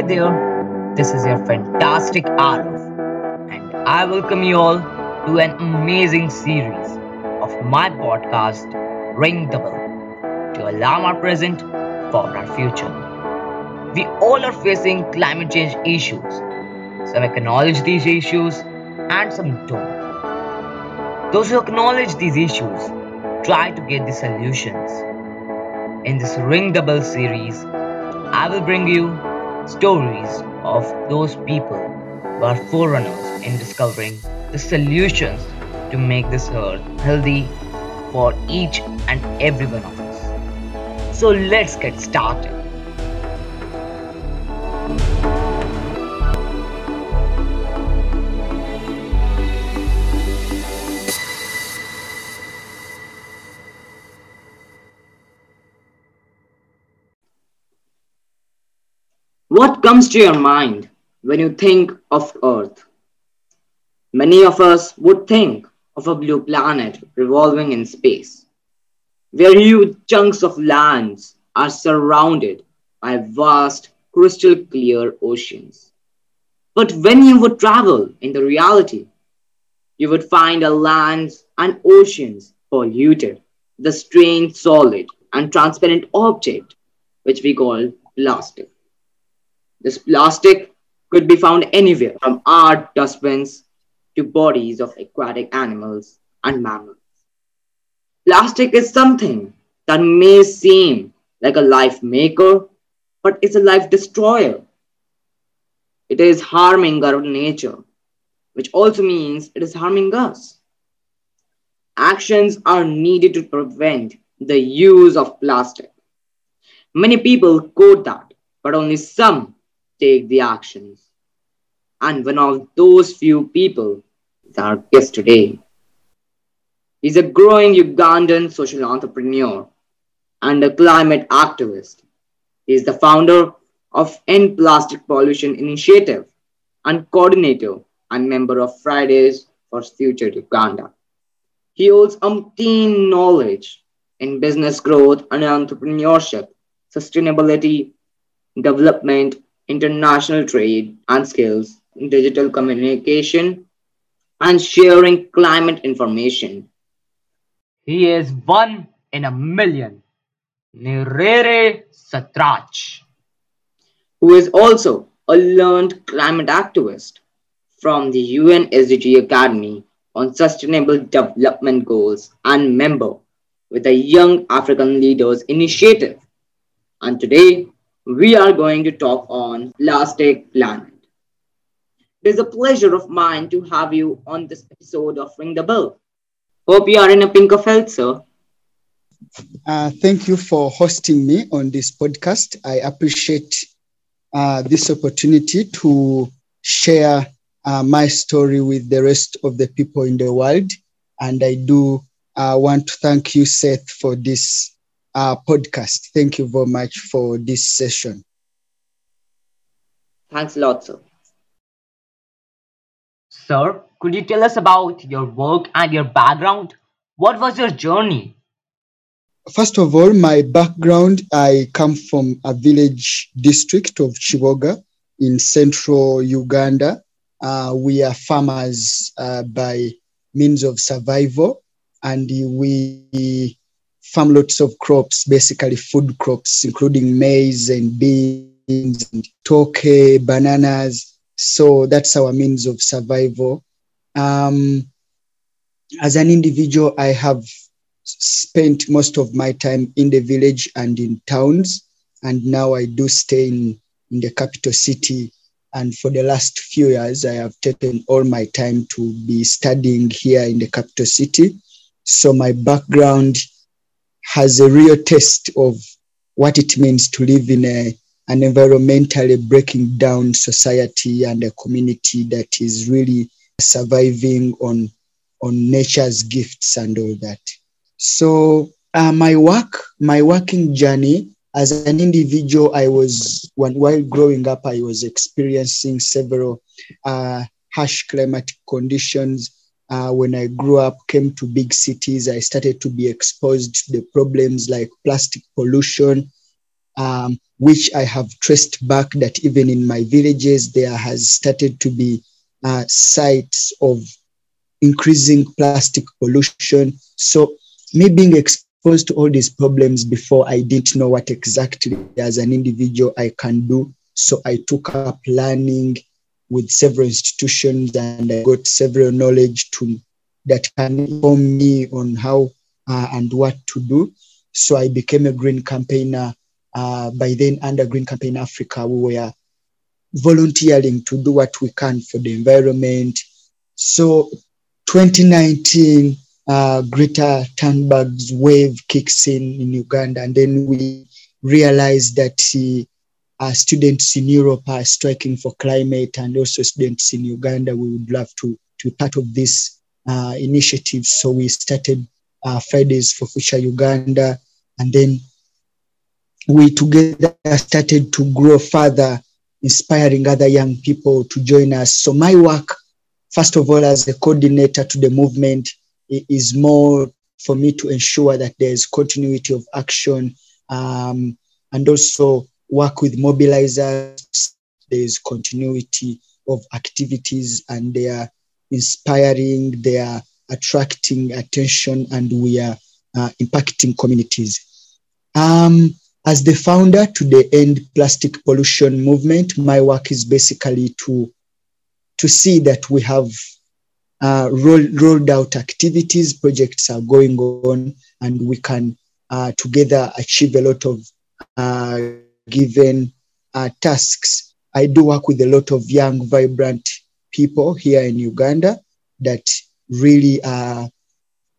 Hey there, this is your fantastic Arif, and I welcome you all to an amazing series of my podcast, Ring the Bell, to alarm our present for our future. We all are facing climate change issues. Some acknowledge these issues and some don't. Those who acknowledge these issues try to get the solutions. In this Ring the Bell series, I will bring you stories of those people who are forerunners in discovering the solutions to make this earth healthy for each and every one of us. So let's get started. What comes to your mind when you think of Earth? Many of us would think of a blue planet revolving in space, where huge chunks of lands are surrounded by vast, crystal clear oceans. But when you would travel in the reality, you would find the lands and oceans polluted, the strange solid and transparent object which we call plastic. This plastic could be found anywhere from art dustbins to bodies of aquatic animals and mammals. Plastic is something that may seem like a life maker, but it's a life destroyer. It is harming our nature, which also means it is harming us. Actions are needed to prevent the use of plastic. Many people quote that, but only some take the actions. And one of those few people is our guest today. He's a growing Ugandan social entrepreneur and a climate activist. He is the founder of End Plastic Pollution Initiative and coordinator and member of Fridays for Future Uganda. He holds umpteen knowledge in business growth and entrepreneurship, sustainability, development, international trade and skills, digital communication, and sharing climate information. He is one in a million, Nirere Sadrach, who is also a learned climate activist from the UN SDG Academy on Sustainable Development Goals and member with the Young African Leaders Initiative. And today, we are going to talk on Plastic Planet. It is a pleasure of mine to have you on this episode of Ring the Bell. Hope you are in a pink of health, sir. Uh, thank you for hosting me on this podcast. I appreciate uh, this opportunity to share uh, my story with the rest of the people in the world. And I do uh, want to thank you, Seth, for this uh, podcast. Thank you very much for this session. Thanks a lot, sir. Sir, could you tell us about your work and your background? What was your journey? First of all, my background I come from a village district of Kiboga in central Uganda. Uh, we are farmers uh, by means of survival, and we farm lots of crops, basically food crops, including maize and beans and toke, bananas. So that's our means of survival. Um, as an individual, I have spent most of my time in the village and in towns, and now I do stay in, in the capital city. And for the last few years, I have taken all my time to be studying here in the capital city. So my background has a real taste of what it means to live in a, an environmentally breaking down society and a community that is really surviving on, on nature's gifts and all that. So uh, my work, my working journey as an individual, I was when while growing up, I was experiencing several uh, harsh climatic conditions uh, when I grew up, came to big cities, I started to be exposed to the problems like plastic pollution, um, which I have traced back that even in my villages, there has started to be uh, sites of increasing plastic pollution. So, me being exposed to all these problems before, I didn't know what exactly as an individual I can do. So, I took up learning with several institutions and I got several knowledge to that can inform me on how uh, and what to do. So I became a green campaigner. Uh, by then, under Green Campaign Africa, we were volunteering to do what we can for the environment. So 2019, uh, Greta Thunberg's wave kicks in in Uganda, and then we realized that uh, students in Europe are striking for climate, and also students in Uganda. We would love to to be part of this uh, initiative. So we started uh, Fridays for Future Uganda, and then we together started to grow further, inspiring other young people to join us. So my work, first of all, as a coordinator to the movement, is more for me to ensure that there's continuity of action um, and also work with mobilizers. There's continuity of activities and they are inspiring, they are attracting attention, and we are uh, impacting communities. Um, as the founder to the End Plastic Pollution Movement, my work is basically to, to see that we have uh, roll, rolled out activities, projects are going on, and we can uh, together achieve a lot of uh, given uh, tasks. I do work with a lot of young, vibrant people here in Uganda that really are,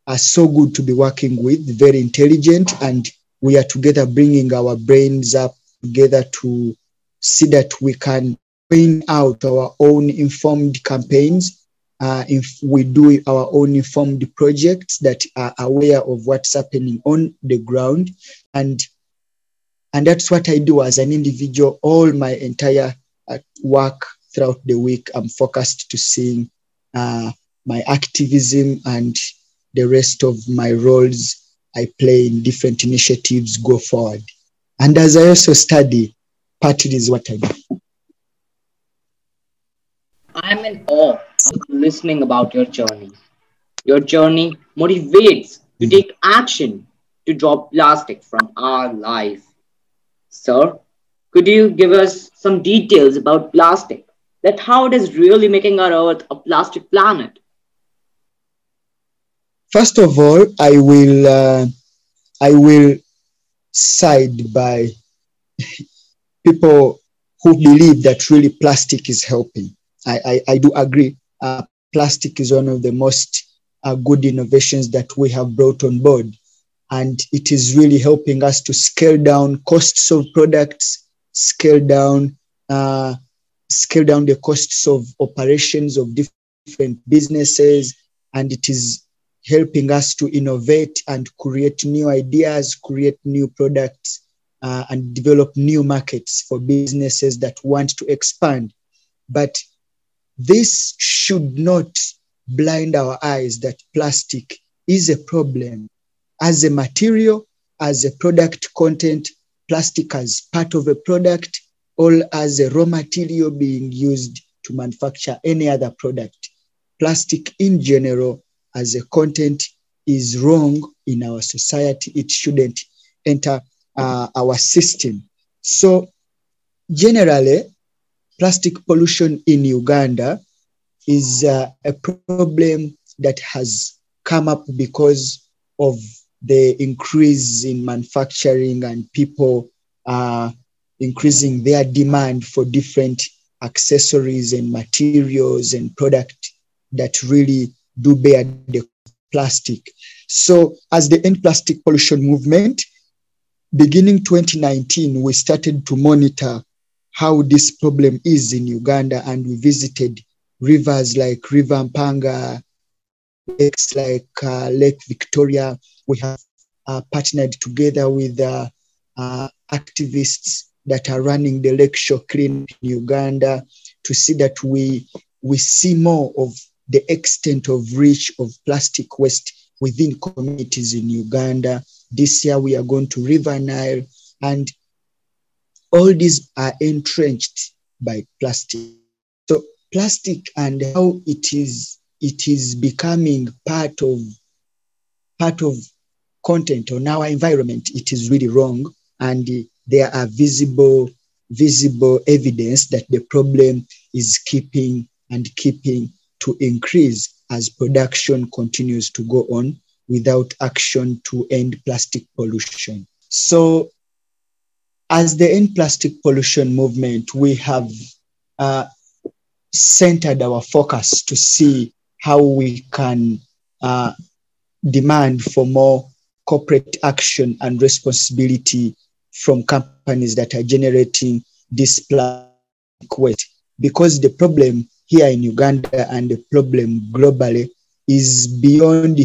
are so good to be working with, very intelligent, and we are together bringing our brains up together to see that we can bring out our own informed campaigns. Uh, if we do our own informed projects that are aware of what's happening on the ground and and that's what i do as an individual all my entire uh, work throughout the week i'm focused to seeing uh, my activism and the rest of my roles I play in different initiatives go forward. And as I also study, partly is what I do. I'm in awe of listening about your journey. Your journey motivates to take action to drop plastic from our life. Sir, could you give us some details about plastic? That how it is really making our earth a plastic planet? First of all, I will uh, I will side by people who believe that really plastic is helping. I, I, I do agree. Uh, plastic is one of the most uh, good innovations that we have brought on board. And it is really helping us to scale down costs of products, scale down, uh, scale down the costs of operations of different businesses. And it is helping us to innovate and create new ideas, create new products, uh, and develop new markets for businesses that want to expand. But this should not blind our eyes that plastic is a problem. As a material, as a product content, plastic as part of a product, or as a raw material being used to manufacture any other product. Plastic in general as a content is wrong in our society. It shouldn't enter uh, our system. So, generally, plastic pollution in Uganda is uh, a problem that has come up because of the increase in manufacturing and people uh, increasing their demand for different accessories and materials and product that really do bear the plastic. So, as the End Plastic Pollution Movement, beginning 2019, we started to monitor how this problem is in Uganda, and we visited rivers like River Mpanga, lakes like uh, Lake Victoria. We have uh, partnered together with uh, uh activists that are running the Shore Clean in Uganda to see that we we see more of the extent of reach of plastic waste within communities in Uganda. This year we are going to River Nile and all these are entrenched by plastic. So plastic and how it is it is becoming part of part of content on our environment, it is really wrong. And there are visible visible evidence that the problem is keeping and keeping to increase as production continues to go on without action to end plastic pollution. So, as the End Plastic Pollution movement, we have uh, centered our focus to see how we can uh, demand for more corporate action and responsibility from companies that are generating this plastic waste. Because the problem here in Uganda and the problem globally is beyond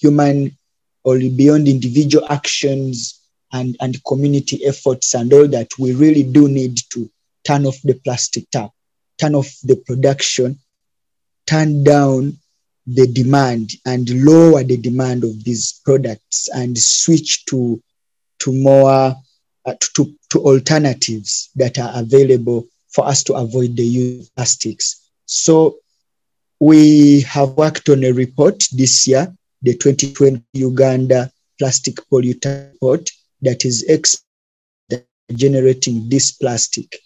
human or beyond individual actions and, and community efforts and all that. We really do need to turn off the plastic tap, turn off the production, turn down the demand and lower the demand of these products and switch to to more uh, to, to alternatives that are available for us to avoid the use of plastics. So we have worked on a report this year, the 2020 Uganda Plastic Pollutant Report, that is ex- generating this plastic.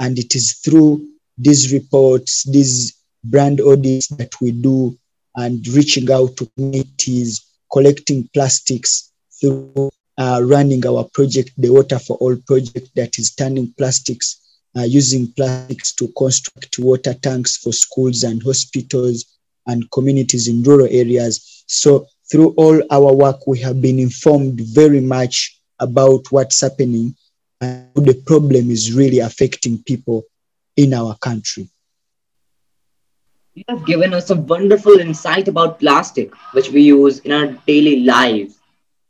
And it is through these reports, these brand audits that we do and reaching out to communities, collecting plastics through uh, running our project, the Water for All project, that is turning plastics, uh, using plastics to construct water tanks for schools and hospitals and communities in rural areas. So, through all our work, we have been informed very much about what's happening and the problem is really affecting people in our country. You have given us a wonderful insight about plastic, which we use in our daily lives.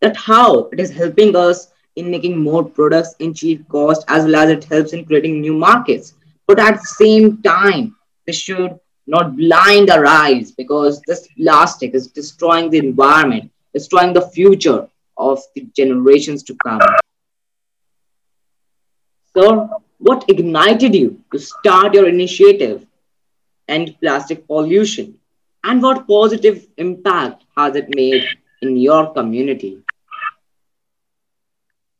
That how it is helping us in making more products in cheap cost, as well as it helps in creating new markets. But at the same time, we should not blind our eyes because this plastic is destroying the environment, destroying the future of the generations to come. Sir, what ignited you to start your initiative end plastic pollution? And what positive impact has it made in your community?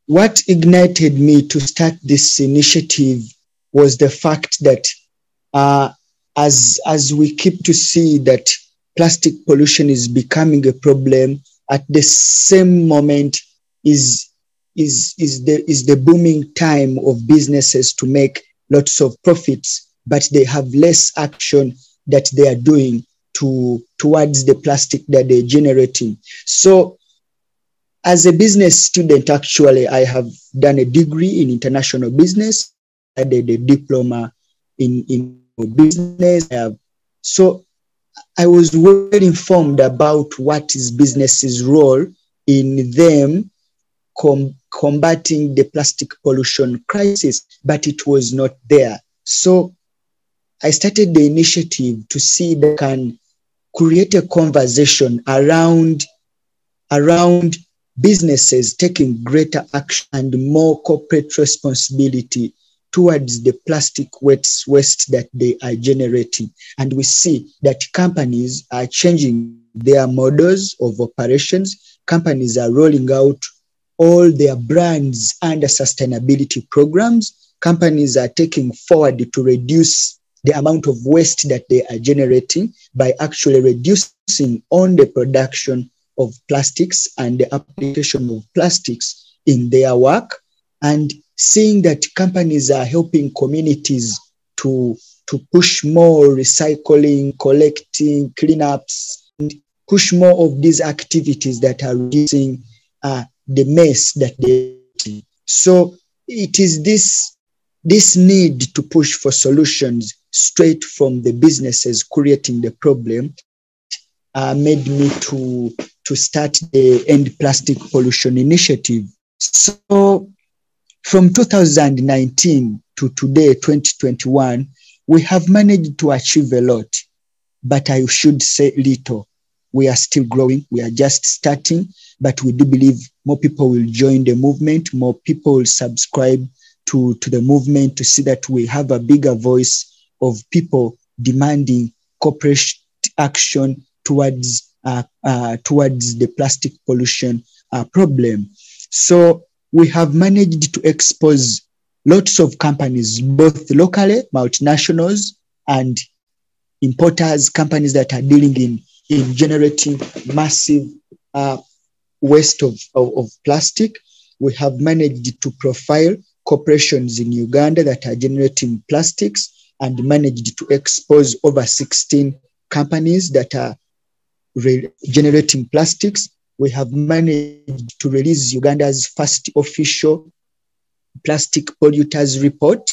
What ignited me to start this initiative was the fact that uh, as, as we keep to see that plastic pollution is becoming a problem, at the same moment is, is, is, the, is the booming time of businesses to make lots of profits but they have less action that they are doing to towards the plastic that they're generating. So as a business student, actually, I have done a degree in international business. I did a diploma in, in business. so I was well informed about what is business's role in them com- combating the plastic pollution crisis, but it was not there. So I started the initiative to see if they can create a conversation around, around businesses taking greater action and more corporate responsibility towards the plastic waste, waste that they are generating. And we see that companies are changing their models of operations. Companies are rolling out all their brands under sustainability programs. Companies are taking forward to reduce the amount of waste that they are generating by actually reducing on the production of plastics and the application of plastics in their work and seeing that companies are helping communities to, to push more recycling, collecting, cleanups, and push more of these activities that are reducing uh, the mess that they so it is this this need to push for solutions straight from the businesses creating the problem uh, made me to, to start the End Plastic Pollution Initiative. So from 2019 to today, 2021, we have managed to achieve a lot, but I should say little. We are still growing. We are just starting, but we do believe more people will join the movement, more people will subscribe to, to the movement to see that we have a bigger voice of people demanding corporate action towards uh, uh, towards the plastic pollution uh, problem. So we have managed to expose lots of companies, both locally, multinationals, and importers, companies that are dealing in, in generating massive uh, waste of, of, of plastic. We have managed to profile corporations in Uganda that are generating plastics and managed to expose over 16 companies that are re- generating plastics. We have managed to release Uganda's first official plastic polluters report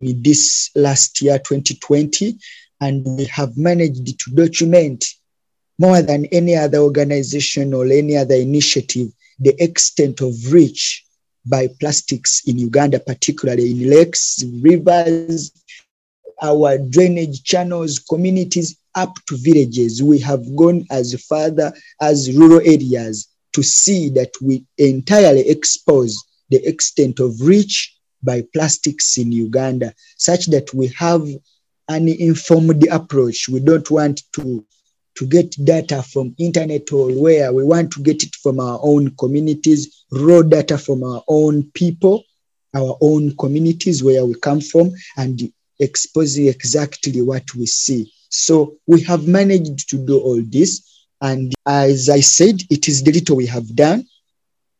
this last year, 2020, and we have managed to document more than any other organization or any other initiative the extent of reach by plastics in Uganda, particularly in lakes, rivers, our drainage channels, communities, up to villages. We have gone as far as rural areas to see that we entirely expose the extent of reach by plastics in Uganda, such that we have an informed approach. We don't want to, to get data from internet or where we want to get it from our own communities, raw data from our own people, our own communities where we come from, and exposing exactly what we see. So we have managed to do all this. And as I said, it is the little we have done,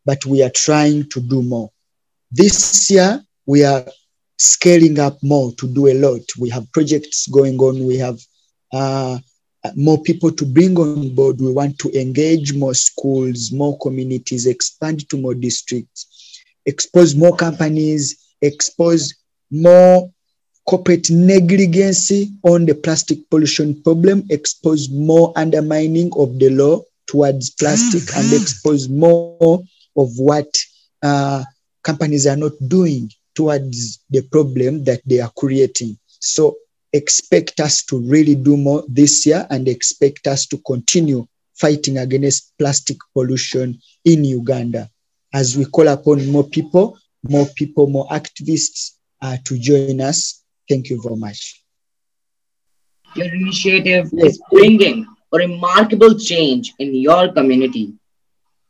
but we are trying to do more. This year, we are scaling up more to do a lot. We have projects going on. We have uh, more people to bring on board. We want to engage more schools, more communities, expand to more districts, expose more companies, expose more corporate negligence on the plastic pollution problem, expose more undermining of the law towards plastic, and expose more of what uh, companies are not doing towards the problem that they are creating. So expect us to really do more this year and expect us to continue fighting against plastic pollution in Uganda. As we call upon more people, more people, more activists uh, to join us Thank you very much. Your initiative is bringing a remarkable change in your community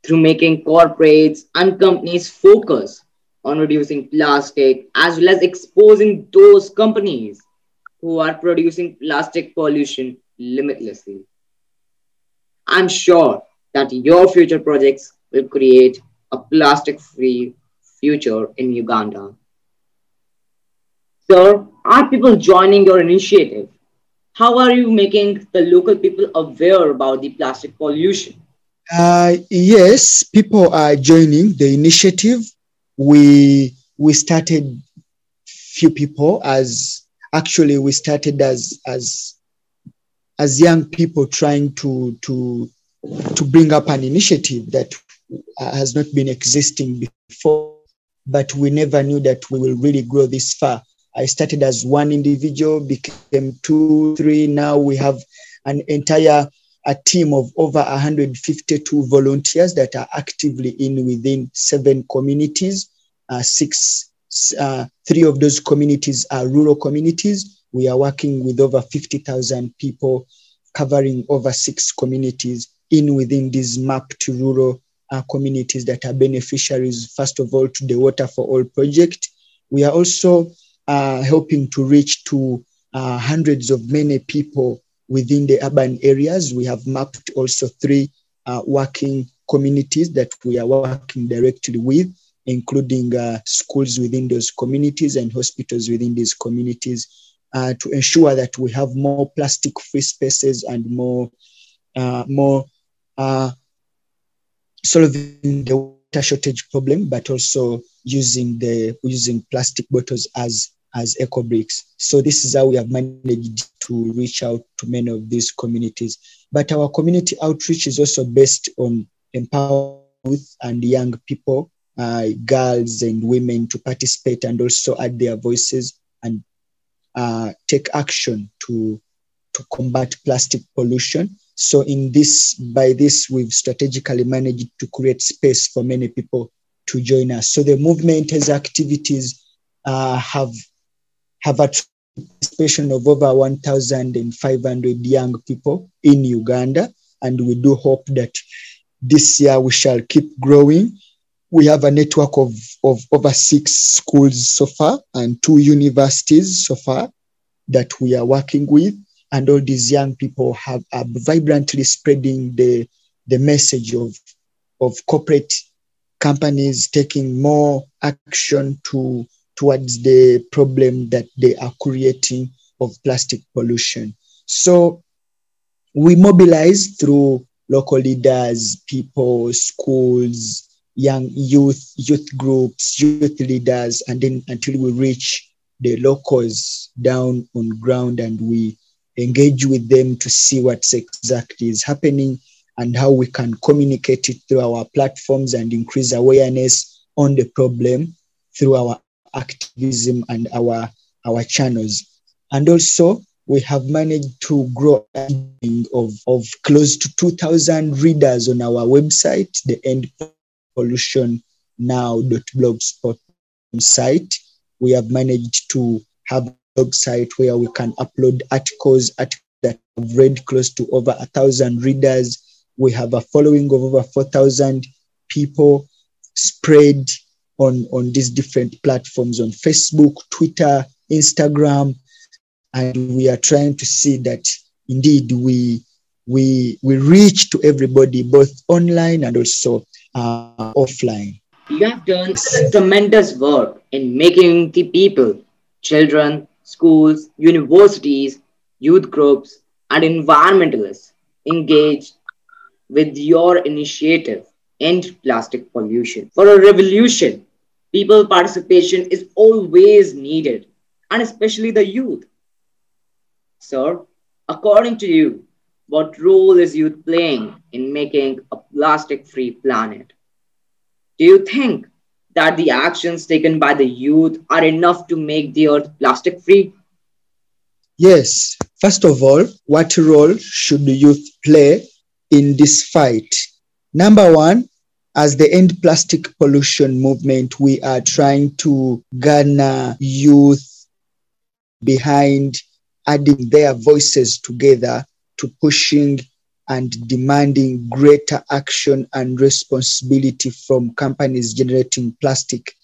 through making corporates and companies focus on reducing plastic as well as exposing those companies who are producing plastic pollution limitlessly. I'm sure that your future projects will create a plastic free future in Uganda. Sir, are people joining your initiative? How are you making the local people aware about the plastic pollution? Uh, yes, people are joining the initiative. We we started few people as actually we started as as as young people trying to to to bring up an initiative that has not been existing before but we never knew that we will really grow this far I started as one individual, became two, three. Now we have an entire a team of over 152 volunteers that are actively in within seven communities. Uh, six, uh, three of those communities are rural communities. We are working with over 50,000 people covering over six communities in within these mapped rural uh, communities that are beneficiaries, first of all, to the Water for All project. We are also uh, helping to reach to uh, hundreds of many people within the urban areas. We have mapped also three uh, working communities that we are working directly with, including uh, schools within those communities and hospitals within these communities, uh, to ensure that we have more plastic-free spaces and more, more solving the water shortage problem, but also using the using plastic bottles as as eco bricks. So this is how we have managed to reach out to many of these communities. But our community outreach is also based on empowering youth and young people, uh, girls and women to participate and also add their voices and uh, take action to, to combat plastic pollution. So in this, by this, we've strategically managed to create space for many people to join us. So the movement has activities uh, have have a participation of over 1,500 young people in Uganda, and we do hope that this year we shall keep growing. We have a network of, of over six schools so far and two universities so far that we are working with. And all these young people have are vibrantly spreading the, the message of, of corporate companies taking more action to towards the problem that they are creating of plastic pollution. So we mobilize through local leaders, people, schools, young youth, youth groups, youth leaders, and then until we reach the locals down on ground and we engage with them to see what exactly is happening and how we can communicate it through our platforms and increase awareness on the problem through our activism and our our channels. And also we have managed to grow of, of close to 2,000 readers on our website, the End Pollution Now.blogspot site. We have managed to have a website where we can upload articles, articles that have read close to over a thousand readers. We have a following of over 4,000 people spread on, on these different platforms on Facebook, Twitter, Instagram. And we are trying to see that indeed we, we, we reach to everybody, both online and also uh, offline. You have done tremendous work in making the people, children, schools, universities, youth groups, and environmentalists engaged with your initiative end plastic pollution. For a revolution, people participation is always needed, and especially the youth. Sir, according to you, what role is youth playing in making a plastic free planet? Do you think that the actions taken by the youth are enough to make the earth plastic free? Yes. First of all, what role should the youth play in this fight? Number one, as the End Plastic Pollution movement, we are trying to garner youth behind adding their voices together to pushing and demanding greater action and responsibility from companies generating plastic.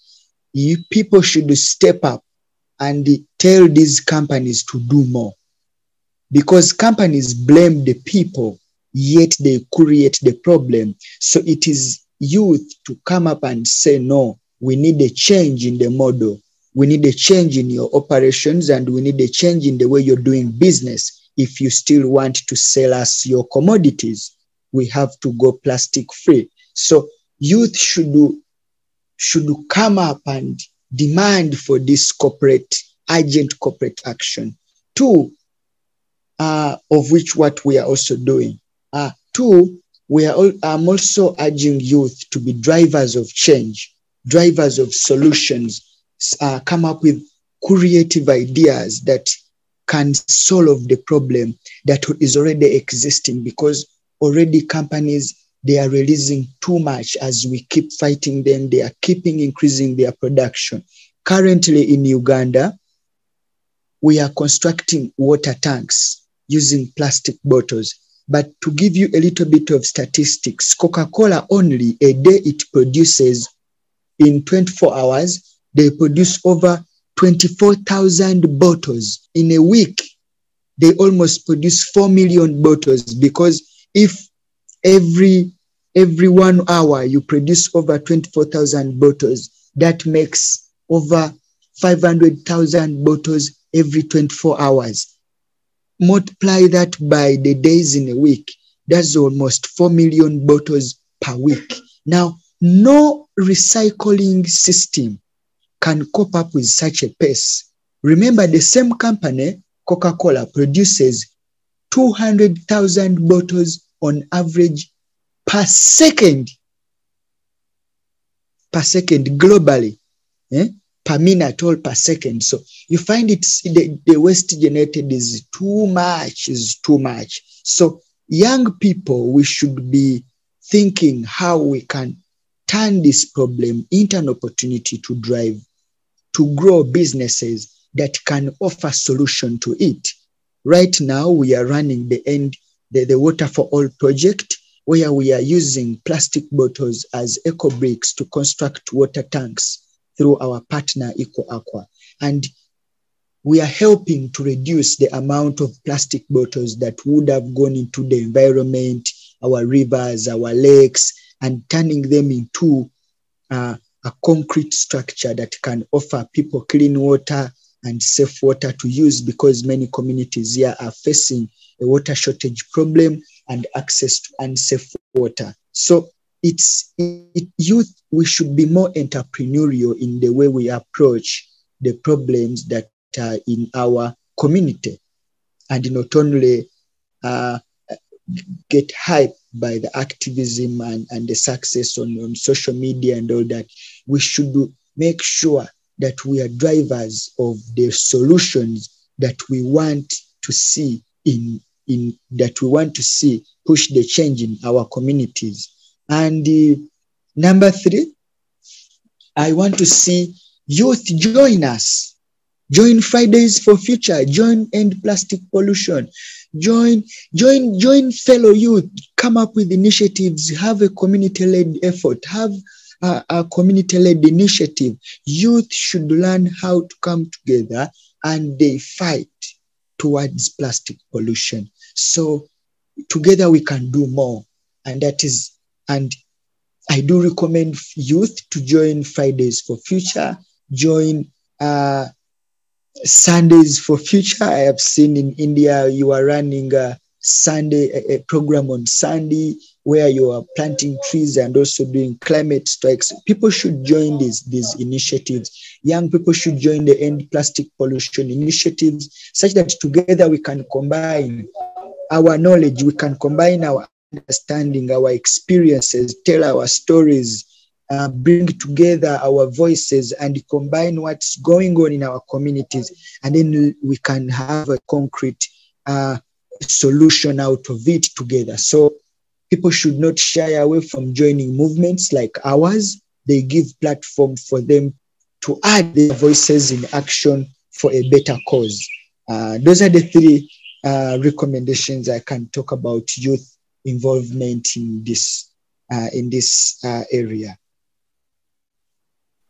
You, people should step up and tell these companies to do more because companies blame the people yet they create the problem so it is youth to come up and say, no, we need a change in the model. We need a change in your operations and we need a change in the way you're doing business. If you still want to sell us your commodities, we have to go plastic free. So youth should do, should come up and demand for this corporate, urgent corporate action. Two, uh, of which what we are also doing. Uh, two, we are all, I'm also urging youth to be drivers of change, drivers of solutions, uh, come up with creative ideas that can solve the problem that is already existing because already companies they are releasing too much as we keep fighting them. They are keeping increasing their production. Currently in uganda we are constructing water tanks using plastic bottles but to give you a little bit of statistics, Coca Cola only a day it produces in 24 hours, they produce over 24,000 bottles. In a week, they almost produce 4 million bottles because if every every one hour you produce over 24,000 bottles, that makes over 500,000 bottles every 24 hours multiply that by the days in a week, that's almost 4 million bottles per week. Now, no recycling system can cope up with such a pace. Remember, the same company, Coca Cola, produces 200,000 bottles on average per second. Per second globally. Eh? Per minute or per second. So you find it the, the waste generated is too much, is too much. So young people, we should be thinking how we can turn this problem into an opportunity to drive, to grow businesses that can offer solution to it. Right now, we are running the end, the, the Water for All project, where we are using plastic bottles as eco bricks to construct water tanks through our partner Eco Aqua. And we are helping to reduce the amount of plastic bottles that would have gone into the environment, our rivers, our lakes, and turning them into uh, a concrete structure that can offer people clean water and safe water to use because many communities here are facing a water shortage problem and access to unsafe water. So it's it, youth, we should be more entrepreneurial in the way we approach the problems that are in our community and not only uh, get hyped by the activism and, and the success on, on social media and all that. We should make sure that we are drivers of the solutions that we want to see in, in that we want to see push the change in our communities. And uh, number three, I want to see youth join us. Join Fridays for Future, join End Plastic Pollution, join join join fellow youth. Come up with initiatives. Have a community-led effort. Have a, a community-led initiative. Youth should learn how to come together and they fight towards plastic pollution. So together we can do more. And that is and i do recommend youth to join fridays for future join uh, Sundays for Future. I have seen in India you are running a Sunday a, a program on Sunday where you are planting trees and also doing climate strikes. People should join these these initiatives. Young people should join the end plastic pollution initiatives, such that together we can combine our knowledge, we can combine our understanding, our experiences, tell our stories, uh, bring together our voices and combine what's going on in our communities, and then we can have a concrete uh, solution out of it together. So people should not shy away from joining movements like ours. They give platform for them to add their voices in action for a better cause. Uh, those are the three uh, recommendations I can talk about youth involvement in this uh, in this uh, area.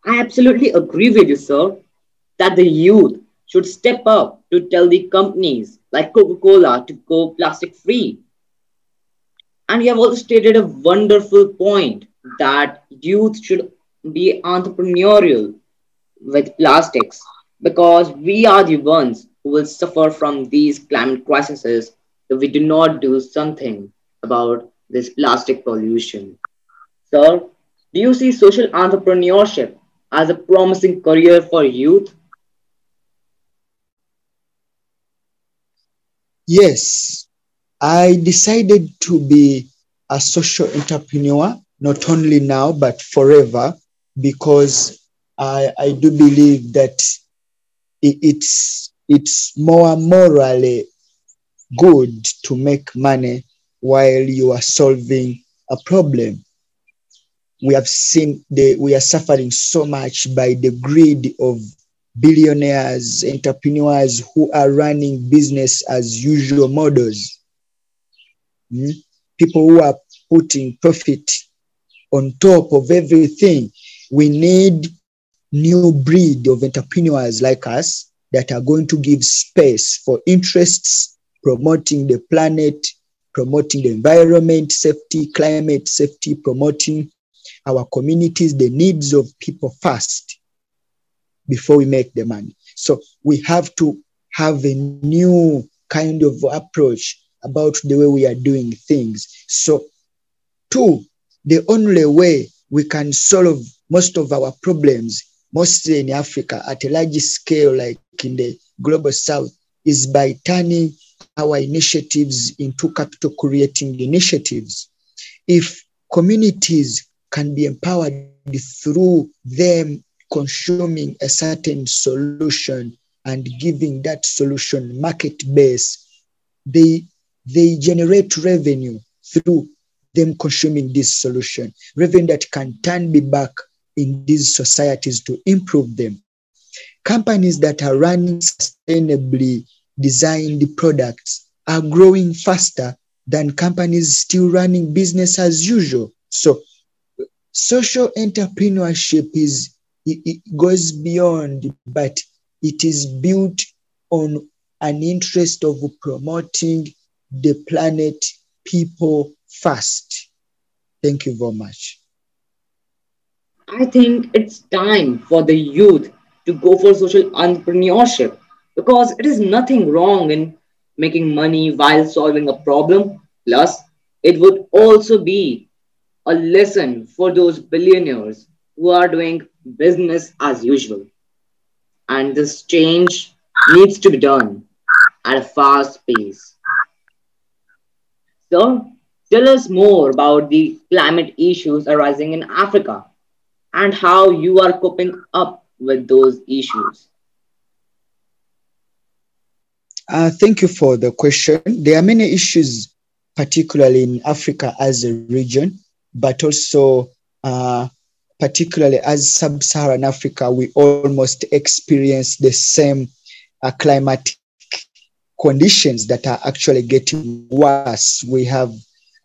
I absolutely agree with you, sir, that the youth should step up to tell the companies like Coca Cola to go plastic free. And you have also stated a wonderful point that youth should be entrepreneurial with plastics because we are the ones who will suffer from these climate crises if we do not do something about this plastic pollution. Sir, do you see social entrepreneurship as a promising career for youth? Yes, I decided to be a social entrepreneur, not only now, but forever, because I, I do believe that it, it's, it's more morally good to make money while you are solving a problem we have seen the we are suffering so much by the greed of billionaires, entrepreneurs who are running business as usual models. Mm? People who are putting profit on top of everything. We need new breed of entrepreneurs like us that are going to give space for interests, promoting the planet, promoting the environment safety, climate safety, promoting our communities, the needs of people first before we make the money. So we have to have a new kind of approach about the way we are doing things. So, two, the only way we can solve most of our problems, mostly in Africa at a large scale, like in the global south, is by turning our initiatives into capital creating initiatives. If communities can be empowered through them consuming a certain solution and giving that solution market base they they generate revenue through them consuming this solution, revenue that can turn me back in these societies to improve them. Companies that are running sustainably designed products are growing faster than companies still running business as usual. So social entrepreneurship is it, it goes beyond, but it is built on an interest of promoting the planet, people first. Thank you very much. I think it's time for the youth to go for social entrepreneurship because it is nothing wrong in making money while solving a problem. Plus, it would also be a lesson for those billionaires who are doing business as usual. And this change needs to be done at a fast pace. So, tell us more about the climate issues arising in Africa and how you are coping up with those issues. Uh, thank you for the question. There are many issues, particularly in Africa as a region, but also uh, particularly as sub-Saharan Africa, we almost experience the same uh, climatic conditions that are actually getting worse. We have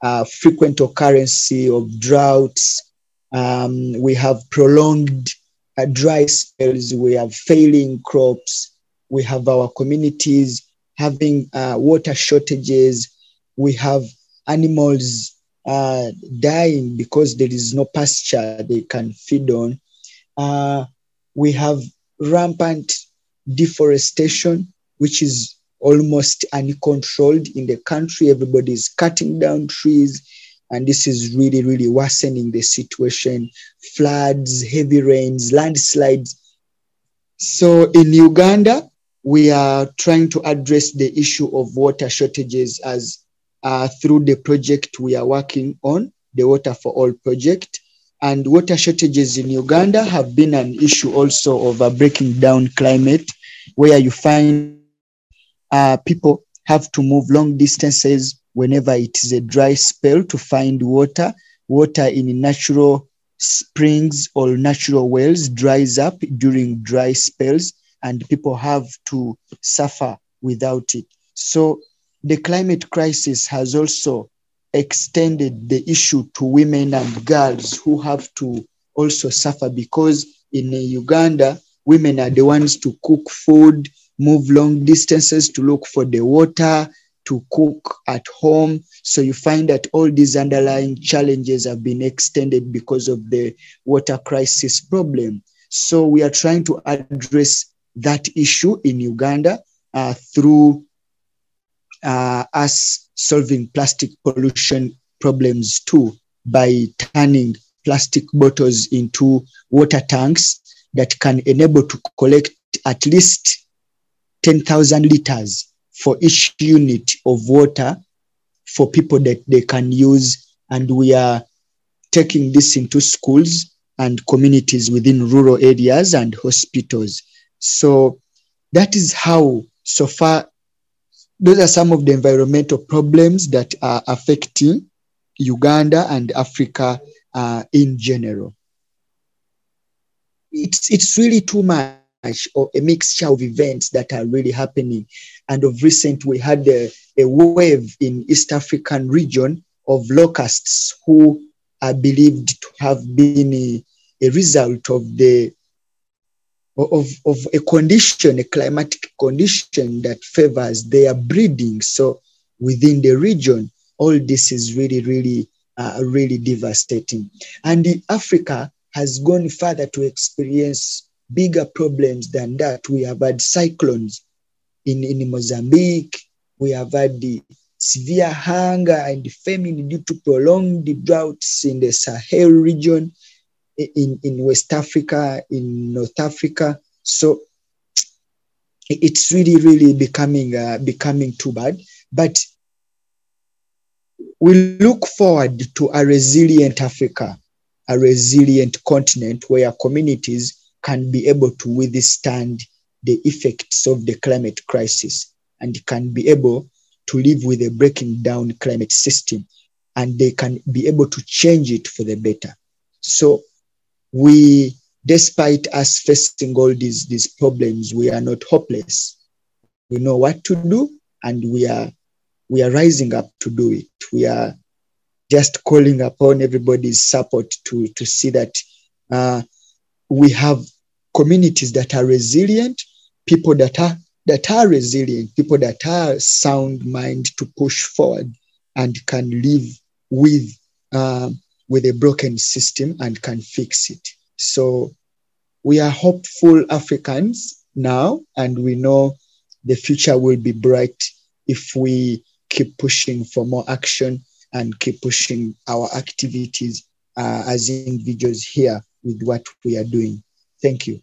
uh, frequent occurrence of droughts. Um, we have prolonged uh, dry spells. We have failing crops. We have our communities having uh, water shortages. We have animals uh, dying because there is no pasture they can feed on. Uh, we have rampant deforestation, which is almost uncontrolled in the country. Everybody is cutting down trees, and this is really, really worsening the situation. Floods, heavy rains, landslides. So in Uganda, we are trying to address the issue of water shortages as uh, through the project we are working on, the Water for All project. And water shortages in Uganda have been an issue also of a breaking down climate, where you find uh, people have to move long distances whenever it is a dry spell to find water. Water in natural springs or natural wells dries up during dry spells, and people have to suffer without it. So the climate crisis has also extended the issue to women and girls who have to also suffer because in Uganda, women are the ones to cook food, move long distances to look for the water, to cook at home. So you find that all these underlying challenges have been extended because of the water crisis problem. So we are trying to address that issue in Uganda uh, through uh, us solving plastic pollution problems too by turning plastic bottles into water tanks that can enable to collect at least 10,000 liters for each unit of water for people that they can use. And we are taking this into schools and communities within rural areas and hospitals. So that is how, so far, those are some of the environmental problems that are affecting Uganda and Africa uh, in general. It's, it's really too much or a mixture of events that are really happening. And of recent, we had a, a wave in East African region of locusts who are believed to have been a, a result of the of, of a condition, a climatic condition that favors their breeding. So within the region, all this is really, really, uh, really devastating. And Africa has gone further to experience bigger problems than that. We have had cyclones in, in Mozambique. We have had the severe hunger and famine due to prolonged droughts in the Sahel region in, in West Africa, in North Africa. So it's really, really becoming uh, becoming too bad. But we look forward to a resilient Africa, a resilient continent where communities can be able to withstand the effects of the climate crisis and can be able to live with a breaking down climate system and they can be able to change it for the better. So we, despite us facing all these, these problems, we are not hopeless. We know what to do and we are we are rising up to do it. We are just calling upon everybody's support to, to see that uh, we have communities that are resilient, people that are that are resilient, people that are sound mind to push forward and can live with uh, with a broken system and can fix it. So we are hopeful Africans now, and we know the future will be bright if we keep pushing for more action and keep pushing our activities uh, as individuals here with what we are doing. Thank you.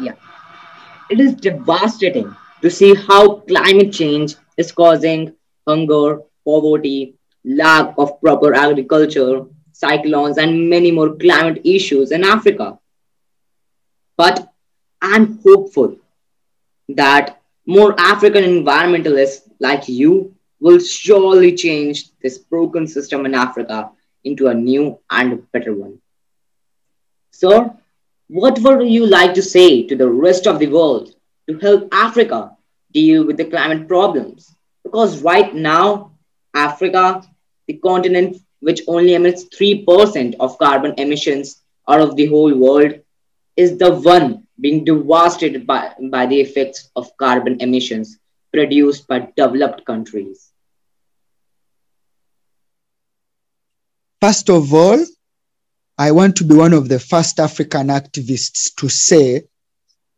Yeah. It is devastating to see how climate change is causing hunger, poverty, lack of proper agriculture, cyclones, and many more climate issues in Africa. But I'm hopeful that more African environmentalists like you will surely change this broken system in Africa into a new and better one. Sir, what would you like to say to the rest of the world to help Africa deal with the climate problems? Because right now, Africa, the continent which only emits 3% of carbon emissions out of the whole world, is the one being devastated by, by the effects of carbon emissions produced by developed countries. First of all, I want to be one of the first African activists to say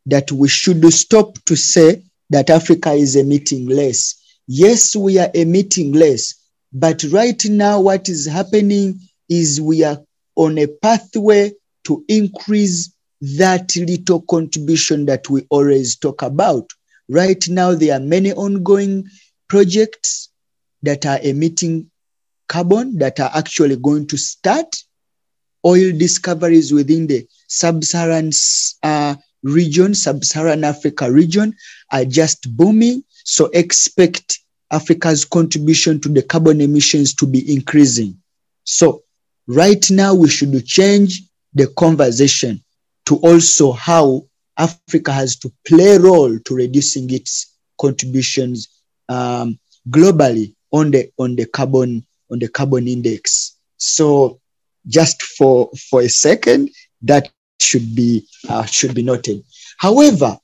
that we should stop to say that Africa is emitting less. Yes, we are emitting less, but right now, what is happening is we are on a pathway to increase that little contribution that we always talk about. Right now, there are many ongoing projects that are emitting carbon that are actually going to start. Oil discoveries within the sub Saharan uh, region, sub Saharan Africa region, are just booming. So expect Africa's contribution to the carbon emissions to be increasing. So, right now, we should change the conversation to also how Africa has to play a role to reducing its contributions um, globally on the on the carbon on the carbon index. So just for for a second, that should be uh, should be noted. However,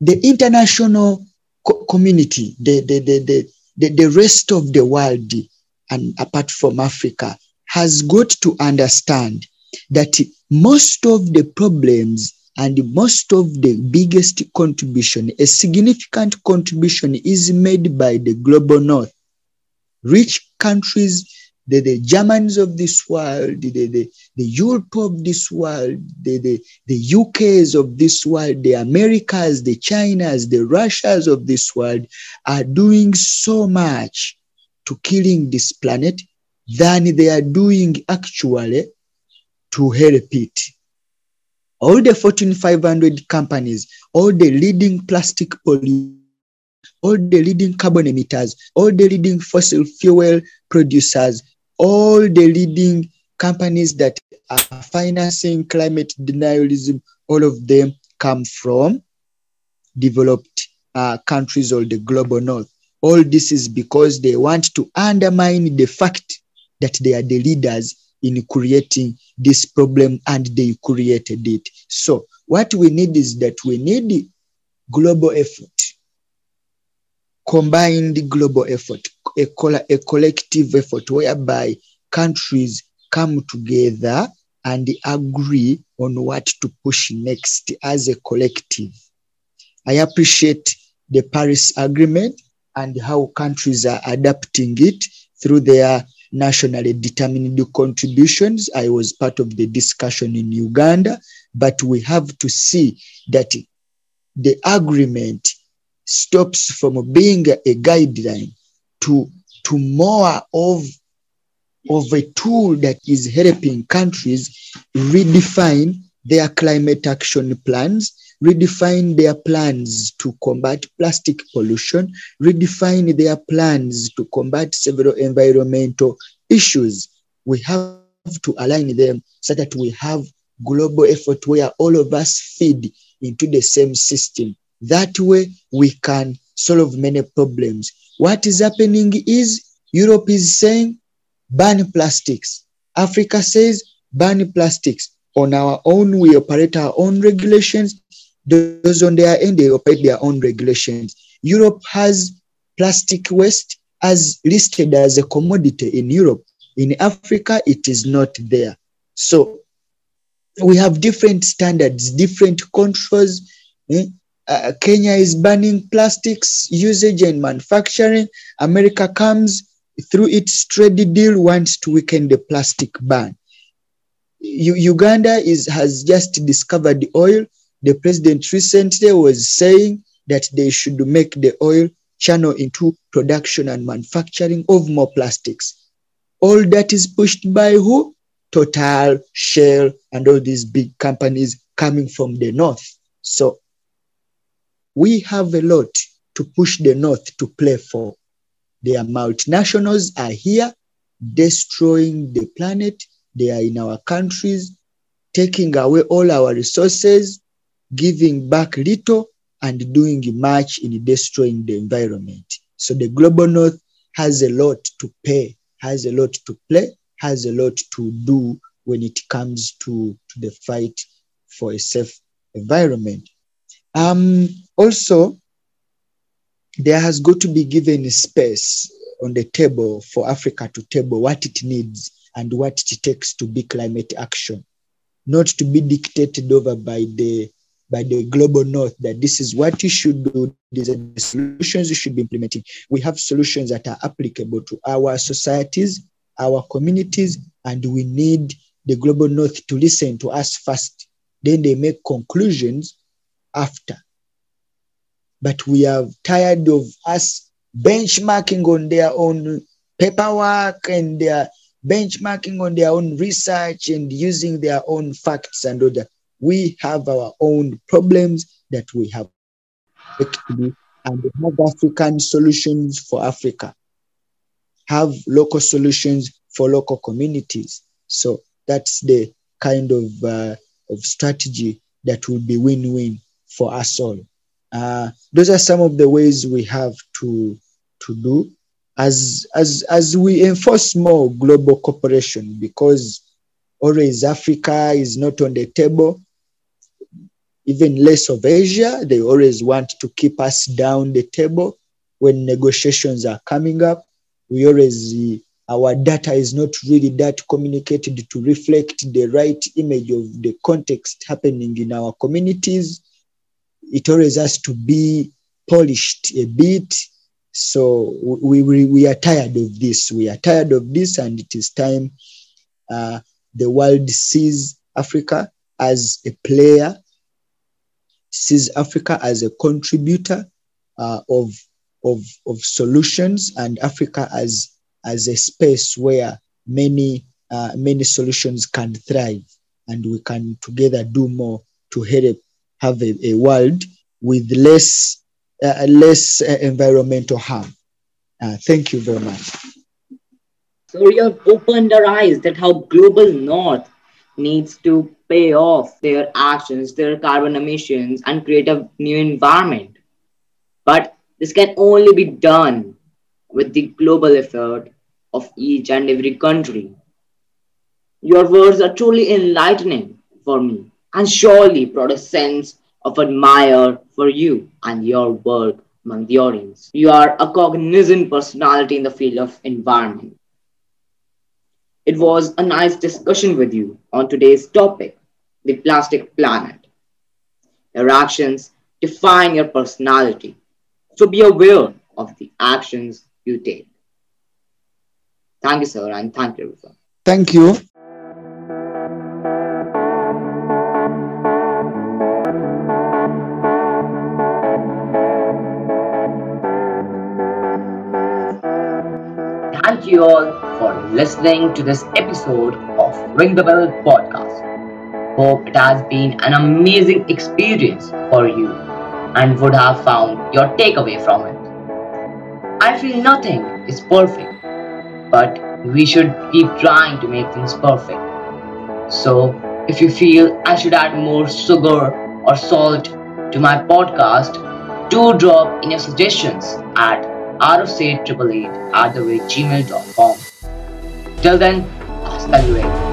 the international co- community, the, the, the, the, the, the rest of the world, and apart from Africa, has got to understand that most of the problems and most of the biggest contribution, a significant contribution is made by the global north. Rich countries, the, the Germans of this world, the, the, the Europe of this world, the, the, the UKs of this world, the Americas, the Chinas, the Russias of this world are doing so much to killing this planet than they are doing actually to help it. All the Fortune 500 companies, all the leading plastic polluters, all the leading carbon emitters, all the leading fossil fuel producers, all the leading companies that are financing climate denialism, all of them come from developed uh, countries or the global north. All this is because they want to undermine the fact that they are the leaders in creating this problem and they created it. So, what we need is that we need global effort, combined global effort, a, a collective effort whereby countries come together and agree on what to push next as a collective. I appreciate the Paris Agreement and how countries are adapting it through their nationally determined contributions. I was part of the discussion in Uganda, but we have to see that the agreement stops from being a guideline to, to more of, of a tool that is helping countries redefine their climate action plans, redefine their plans to combat plastic pollution, redefine their plans to combat several environmental issues. We have to align them so that we have global effort where all of us feed into the same system. That way we can solve many problems. What is happening is Europe is saying ban plastics. Africa says ban plastics. On our own, we operate our own regulations. Those on their end, they operate their own regulations. Europe has plastic waste as listed as a commodity in Europe. In Africa, it is not there. So we have different standards, different controls. Eh? Uh, Kenya is banning plastics usage and manufacturing. America comes through its trade deal wants to weaken the plastic ban. U- Uganda is has just discovered the oil. The president recently was saying that they should make the oil channel into production and manufacturing of more plastics. All that is pushed by who? Total, Shell, and all these big companies coming from the north. So we have a lot to push the north to play for. Their multinationals are here destroying the planet. They are in our countries, taking away all our resources, giving back little, and doing much in destroying the environment. So the global north has a lot to pay, has a lot to play, has a lot to do when it comes to, to the fight for a safe environment. Um, also, there has got to be given space on the table for Africa to table what it needs and what it takes to be climate action, not to be dictated over by the by the global north that this is what you should do, these are the solutions you should be implementing. We have solutions that are applicable to our societies, our communities, and we need the global north to listen to us first. Then they make conclusions after. But we are tired of us benchmarking on their own paperwork and their benchmarking on their own research and using their own facts and all that. We have our own problems that we have and have African solutions for Africa, have local solutions for local communities. So that's the kind of, uh, of strategy that will be win-win for us all. Uh, those are some of the ways we have to, to do as, as, as we enforce more global cooperation because always Africa is not on the table even less of Asia. They always want to keep us down the table when negotiations are coming up. We always, our data is not really that communicated to reflect the right image of the context happening in our communities. It always has to be polished a bit. So we, we, we are tired of this. We are tired of this, and it is time uh, the world sees Africa as a player sees Africa as a contributor uh, of, of, of solutions and Africa as, as a space where many, uh, many solutions can thrive and we can together do more to help have a, a world with less, uh, less uh, environmental harm. Uh, thank you very much. So you have opened our eyes that how global north needs to pay off their actions, their carbon emissions, and create a new environment. But this can only be done with the global effort of each and every country. Your words are truly enlightening for me and surely brought a sense of admire for you and your work among the audience. You are a cognizant personality in the field of environment. It was a nice discussion with you on today's topic, the plastic planet. Your actions define your personality, so be aware of the actions you take. Thank you, sir, and thank you, everyone. Thank you. You all for listening to this episode of Ring the Bell podcast. Hope it has been an amazing experience for you and would have found your takeaway from it. I feel nothing is perfect, but we should keep trying to make things perfect. So, if you feel I should add more sugar or salt to my podcast, do drop in your suggestions at rfc888 at the rate gmail.com. Till then, hasta luego.